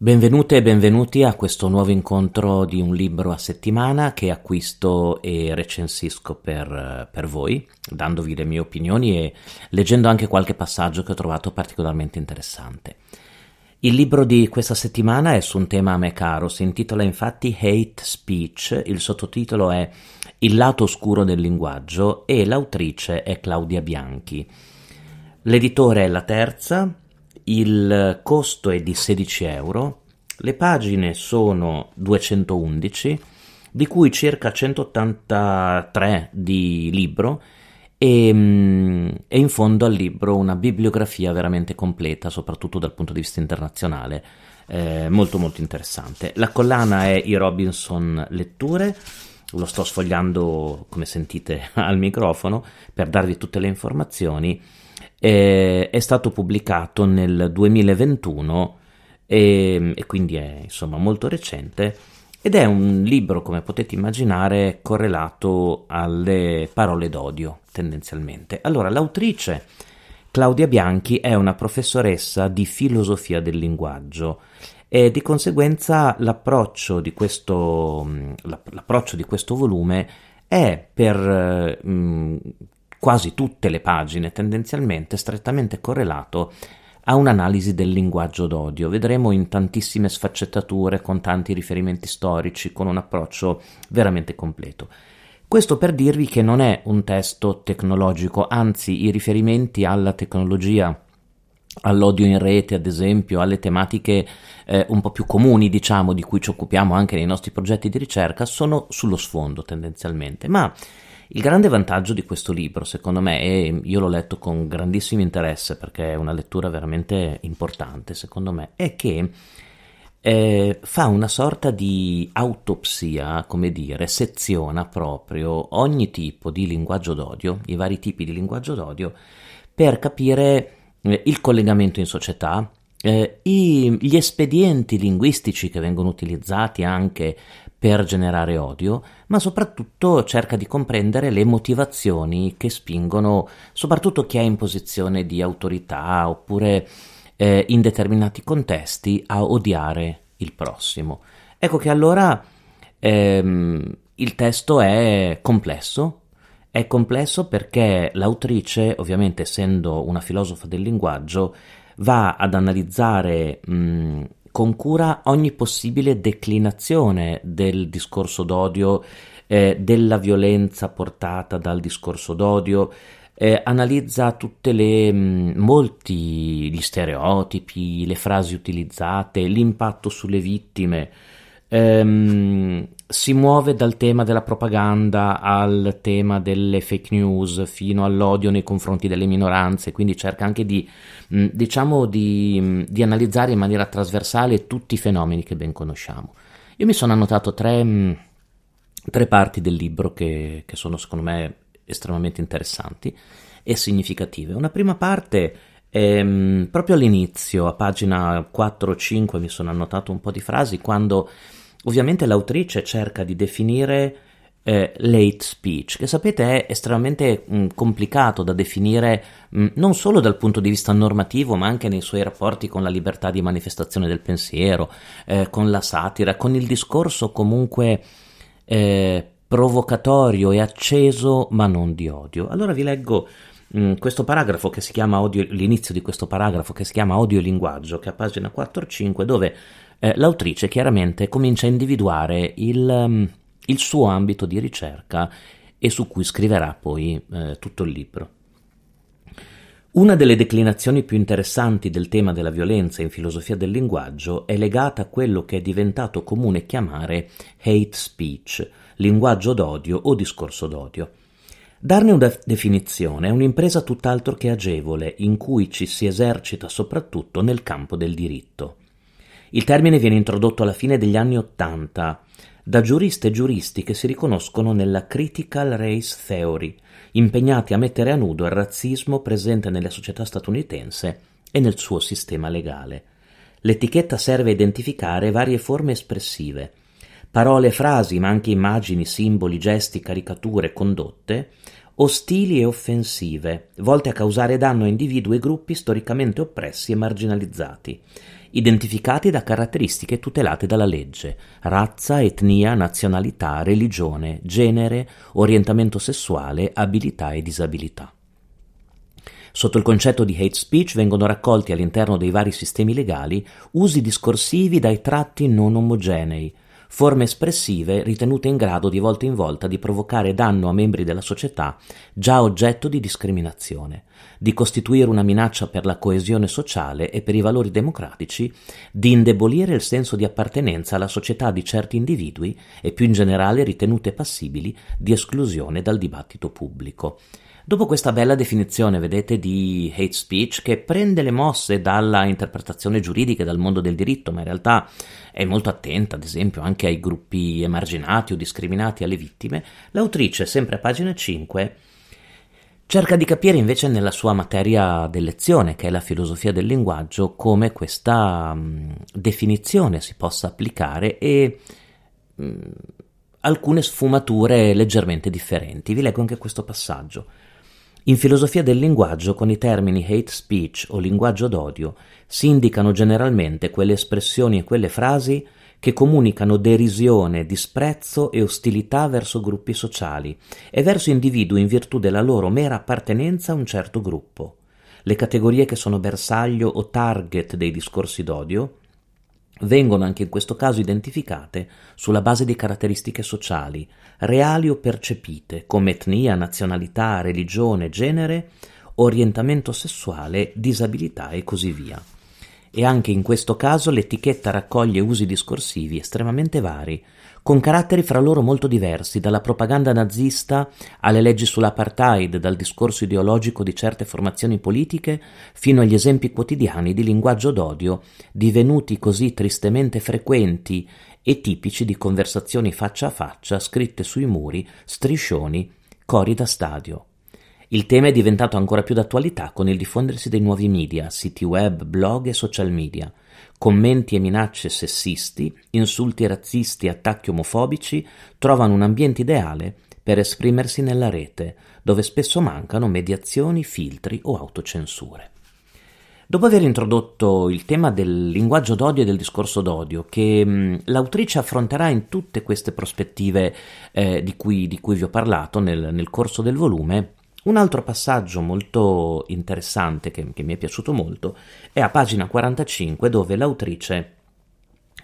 Benvenute e benvenuti a questo nuovo incontro di un libro a settimana che acquisto e recensisco per, per, voi, dandovi le mie opinioni e leggendo anche qualche passaggio che ho trovato particolarmente interessante. Il libro di questa settimana è su un tema a me caro, si intitola infatti Hate Speech, il sottotitolo è Il lato oscuro del linguaggio e l'autrice è Claudia Bianchi. L'editore è la terza, il costo è di 16 euro, le pagine sono 211, di cui circa 183 di libro e, mm, e, in fondo al libro una bibliografia veramente completa, soprattutto dal punto di vista internazionale, eh, molto molto interessante. La collana è i Robinson Letture, lo sto sfogliando come sentite al microfono per darvi tutte le informazioni eh, è stato pubblicato nel 2021 e, e quindi è insomma molto recente ed è un libro, come potete immaginare, correlato alle parole d'odio tendenzialmente. Allora, l'autrice Claudia Bianchi è una professoressa di filosofia del linguaggio e di conseguenza l'approccio di questo, l'approccio di questo volume è per mh, quasi tutte le pagine, tendenzialmente strettamente correlato a un'analisi del linguaggio d'odio. Vedremo in tantissime sfaccettature, con tanti riferimenti storici, con un approccio veramente completo. Questo per dirvi che non è un testo tecnologico, anzi i riferimenti alla tecnologia all'odio in rete, ad esempio, alle tematiche eh, un po' più comuni, diciamo, di cui ci occupiamo anche nei nostri progetti di ricerca, sono sullo sfondo tendenzialmente, ma il grande vantaggio di questo libro, secondo me, e io l'ho letto con grandissimo interesse perché è una lettura veramente importante, secondo me, è che eh, fa una sorta di autopsia, come dire, seziona proprio ogni tipo di linguaggio d'odio, i vari tipi di linguaggio d'odio, per capire eh, il collegamento in società, eh, i, gli espedienti linguistici che vengono utilizzati anche per generare odio, ma soprattutto cerca di comprendere le motivazioni che spingono soprattutto chi è in posizione di autorità oppure eh, in determinati contesti a odiare il prossimo. Ecco che allora ehm, il testo è complesso, è complesso perché l'autrice, ovviamente essendo una filosofa del linguaggio, va ad analizzare mh, con cura ogni possibile declinazione del discorso d'odio, eh, della violenza portata dal discorso d'odio, eh, analizza tutte le mh, molti gli stereotipi, le frasi utilizzate, l'impatto sulle vittime. Ehm, si muove dal tema della propaganda al tema delle fake news fino all'odio nei confronti delle minoranze, quindi cerca anche di, mm, diciamo, di, mm, di analizzare in maniera trasversale tutti i fenomeni che ben conosciamo. Io mi sono annotato tre, mm, tre parti del libro che, che sono secondo me estremamente interessanti e significative. Una prima parte è proprio all'inizio, a pagina 4-5 mi sono annotato un po' di frasi, quando Ovviamente l'autrice cerca di definire eh, late speech, che sapete è estremamente mh, complicato da definire mh, non solo dal punto di vista normativo, ma anche nei suoi rapporti con la libertà di manifestazione del pensiero, eh, con la satira, con il discorso comunque eh, provocatorio e acceso, ma non di odio. Allora vi leggo questo paragrafo che si chiama odio, l'inizio di questo paragrafo che si chiama odio e linguaggio, che è a pagina 4-5, dove eh, l'autrice chiaramente comincia a individuare il, um, il, suo ambito di ricerca e su cui scriverà poi eh, tutto il libro. Una delle declinazioni più interessanti del tema della violenza in filosofia del linguaggio è legata a quello che è diventato comune chiamare hate speech, linguaggio d'odio o discorso d'odio. Darne una definizione è un'impresa tutt'altro che agevole, in cui ci si esercita soprattutto nel campo del diritto. Il termine viene introdotto alla fine degli anni Ottanta da giuriste e giuristi che si riconoscono nella Critical Race Theory, impegnati a mettere a nudo il razzismo presente nella società statunitense e nel suo sistema legale. L'etichetta serve a identificare varie forme espressive, parole, frasi, ma anche immagini, simboli, gesti, caricature, condotte, ostili e offensive, volte a causare danno a individui e gruppi storicamente oppressi e marginalizzati, identificati da caratteristiche tutelate dalla legge, razza, etnia, nazionalità, religione, genere, orientamento sessuale, abilità e disabilità. Sotto il concetto di hate speech vengono raccolti all'interno dei vari sistemi legali usi discorsivi dai tratti non omogenei, forme espressive ritenute in grado di volta in volta di provocare danno a membri della società già oggetto di discriminazione, di costituire una minaccia per la coesione sociale e per i valori democratici, di indebolire il senso di appartenenza alla società di certi individui e più in generale ritenute passibili di esclusione dal dibattito pubblico. Dopo questa bella definizione, vedete, di hate speech che prende le mosse dalla interpretazione giuridica e dal mondo del diritto, ma in realtà è molto attenta, ad esempio, anche ai gruppi emarginati o discriminati, alle vittime, l'autrice, sempre a pagina 5, cerca di capire invece nella sua materia d'elezione, che è la filosofia del linguaggio, come questa mh, definizione si possa applicare e mh, alcune sfumature leggermente differenti. Vi leggo anche questo passaggio. In filosofia del linguaggio, con i termini hate speech o linguaggio d'odio, si indicano generalmente quelle espressioni e quelle frasi che comunicano derisione, disprezzo e ostilità verso gruppi sociali e verso individui in virtù della loro mera appartenenza a un certo gruppo. Le categorie che sono bersaglio o target dei discorsi d'odio vengono anche in questo caso identificate sulla base di caratteristiche sociali, reali o percepite, come etnia, nazionalità, religione, genere, orientamento sessuale, disabilità e così via. E anche in questo caso l'etichetta raccoglie usi discorsivi estremamente vari, con caratteri fra loro molto diversi, dalla propaganda nazista alle leggi sull'apartheid, dal discorso ideologico di certe formazioni politiche, fino agli esempi quotidiani di linguaggio d'odio, divenuti così tristemente frequenti e tipici di conversazioni faccia a faccia scritte sui muri, striscioni, cori da stadio. Il tema è diventato ancora più d'attualità con il diffondersi dei nuovi media, siti web, blog e social media, Commenti e minacce sessisti, insulti razzisti e attacchi omofobici trovano un ambiente ideale per esprimersi nella rete, dove spesso mancano mediazioni, filtri o autocensure. Dopo aver introdotto il tema del linguaggio d'odio e del discorso d'odio, che mh, l'autrice affronterà in tutte queste prospettive eh, di, cui, di, cui, vi ho parlato nel, nel corso del volume, un altro passaggio molto interessante che, che mi è piaciuto molto è a pagina 45 dove l'autrice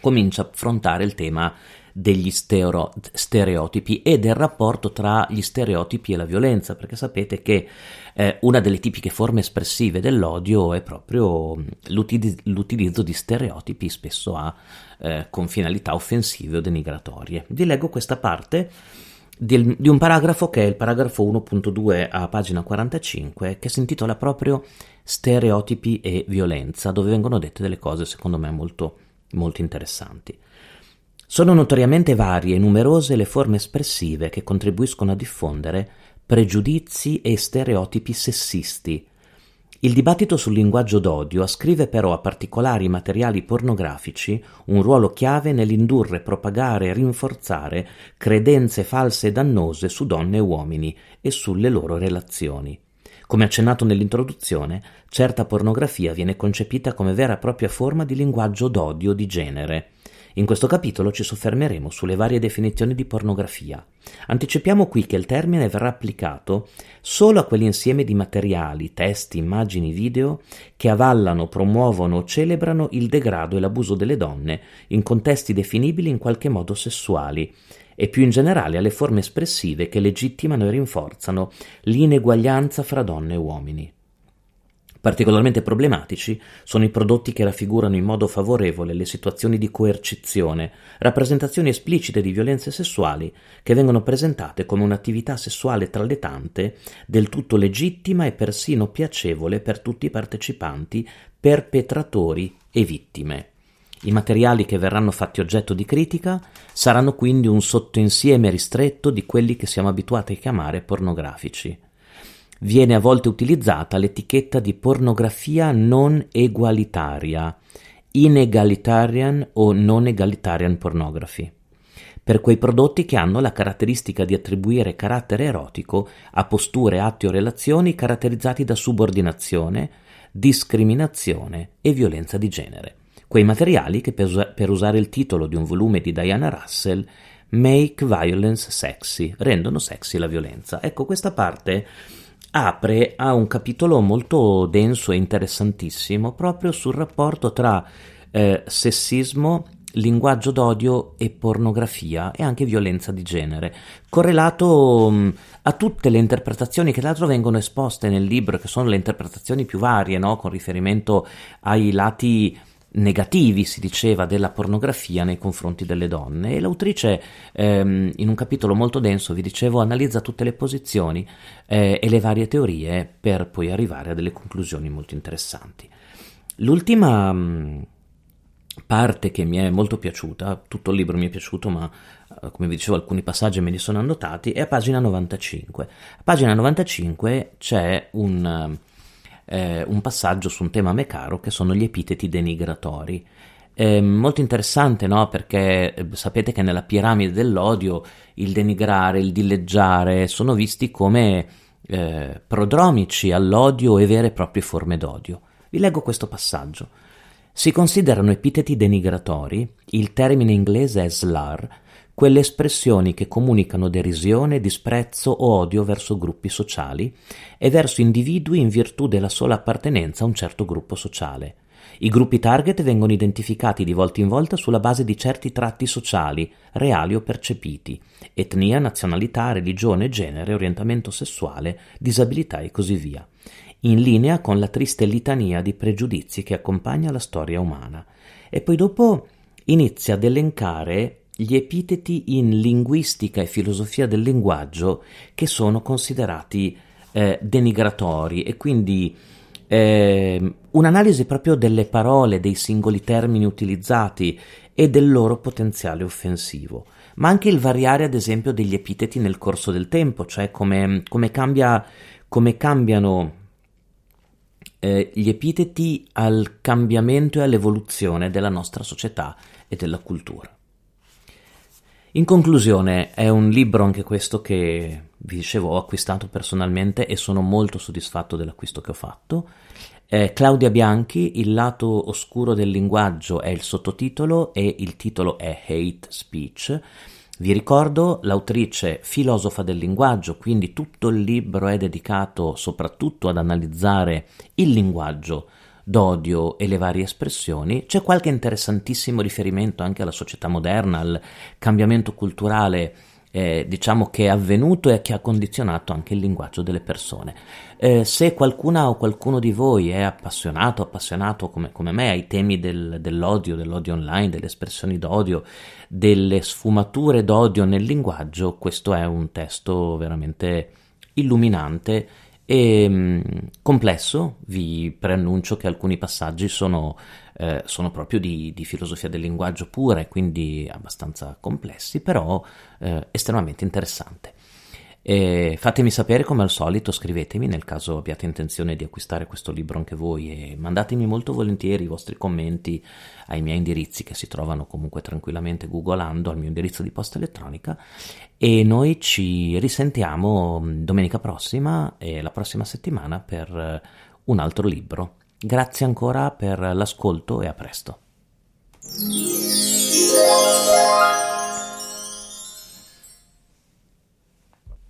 comincia a affrontare il tema degli stereo, stereotipi e del rapporto tra gli stereotipi e la violenza, perché sapete che eh, una delle tipiche forme espressive dell'odio è proprio l'utilizzo, l'utilizzo di stereotipi, spesso a, eh, con finalità offensive o denigratorie. Vi leggo questa parte di, di un paragrafo che è il paragrafo 1.2 a pagina 45 che si intitola proprio Stereotipi e violenza, dove vengono dette delle cose secondo me molto, molto interessanti. Sono notoriamente varie e numerose le forme espressive che contribuiscono a diffondere pregiudizi e stereotipi sessisti, il dibattito sul linguaggio d'odio ascrive però a particolari materiali pornografici un ruolo chiave nell'indurre, propagare e rinforzare credenze false e dannose su donne e uomini e sulle loro relazioni. Come accennato nell'introduzione, certa pornografia viene concepita come vera e propria forma di linguaggio d'odio di genere. In questo capitolo ci soffermeremo sulle varie definizioni di pornografia. Anticipiamo qui che il termine verrà applicato solo a quell'insieme di materiali, testi, immagini, video che avallano, promuovono o celebrano il degrado e l'abuso delle donne in contesti definibili in qualche modo sessuali e più in generale alle forme espressive che legittimano e rinforzano l'ineguaglianza fra donne e uomini. Particolarmente problematici sono i prodotti che raffigurano in modo favorevole le situazioni di coercizione, rappresentazioni esplicite di violenze sessuali che vengono presentate come un'attività sessuale tra le tante, del tutto legittima e persino piacevole per tutti i partecipanti, perpetratori e vittime. I materiali che verranno fatti oggetto di critica saranno quindi un sottoinsieme ristretto di quelli che siamo abituati a chiamare pornografici viene a volte utilizzata l'etichetta di pornografia non egualitaria, inegalitarian o non egalitarian pornography. per quei prodotti che hanno la caratteristica di attribuire carattere erotico a posture, atti o relazioni caratterizzati da subordinazione, discriminazione e violenza di genere. Quei materiali che, per usare il titolo di un volume di Diana Russell, make violence sexy, rendono sexy la violenza. Ecco, questa parte apre a un capitolo molto denso e interessantissimo proprio sul rapporto tra eh, sessismo, linguaggio d'odio e pornografia e anche violenza di genere, correlato mh, mm, a tutte le interpretazioni che tra l'altro vengono esposte nel libro, che sono le interpretazioni più varie, no? con riferimento ai lati negativi, si diceva, della pornografia nei confronti delle donne e l'autrice ehm, in un capitolo molto denso, vi dicevo, analizza tutte le posizioni eh, e le varie teorie per poi arrivare a delle conclusioni molto interessanti. L'ultima mh, parte che mi è molto piaciuta, tutto il libro mi è piaciuto, ma eh, come vi dicevo alcuni passaggi me li sono annotati, è a pagina 95. A pagina 95 c'è un eh, un passaggio su un tema mecaro che sono gli epiteti denigratori. È molto interessante, no? Perché eh, sapete che nella piramide dell'odio il denigrare, il dileggiare sono visti come eh, prodromici all'odio e vere e proprie forme d'odio. Vi leggo questo passaggio. Si considerano epiteti denigratori, il termine inglese è slur, quelle espressioni che comunicano derisione, disprezzo o odio verso gruppi sociali e verso individui in virtù della sola appartenenza a un certo gruppo sociale. I gruppi target vengono identificati di volta in volta sulla base di certi tratti sociali, reali o percepiti, etnia, nazionalità, religione, genere, orientamento sessuale, disabilità e così via, in linea con la triste litania di pregiudizi che accompagna la storia umana. E poi dopo inizia ad elencare gli epiteti in linguistica e filosofia del linguaggio che sono considerati eh, denigratori e quindi eh, un'analisi proprio delle parole, dei singoli termini utilizzati e del loro potenziale offensivo, ma anche il variare ad esempio degli epiteti nel corso del tempo, cioè come, come, cambia, come cambiano eh, gli epiteti al cambiamento e all'evoluzione della nostra società e della cultura. In conclusione, è un libro anche questo che vi dicevo ho acquistato personalmente e sono molto soddisfatto dell'acquisto che ho fatto. Eh, Claudia Bianchi, Il lato oscuro del linguaggio è il sottotitolo e il titolo è Hate Speech. Vi ricordo l'autrice filosofa del linguaggio, quindi tutto il libro è dedicato soprattutto ad analizzare il linguaggio d'odio e le varie espressioni, c'è qualche interessantissimo riferimento anche alla società moderna, al cambiamento culturale eh, diciamo che è avvenuto e che ha condizionato anche il linguaggio delle persone. Eh, se qualcuna o qualcuno di voi è appassionato, appassionato come, come me ai temi del, dell'odio, dell'odio online, delle espressioni d'odio, delle sfumature d'odio nel linguaggio, questo è un testo veramente illuminante e mh, mm, complesso, vi preannuncio che alcuni passaggi sono, eh, sono proprio di, di, filosofia del linguaggio pura e quindi abbastanza complessi, però eh, estremamente interessante. E fatemi sapere come al solito, scrivetemi nel caso abbiate intenzione di acquistare questo libro anche voi e mandatemi molto volentieri i vostri commenti ai miei indirizzi che si trovano comunque tranquillamente googolando al mio indirizzo di posta elettronica e noi ci risentiamo mm, domenica prossima e la prossima settimana per eh, un altro libro. Grazie ancora per l'ascolto e a presto.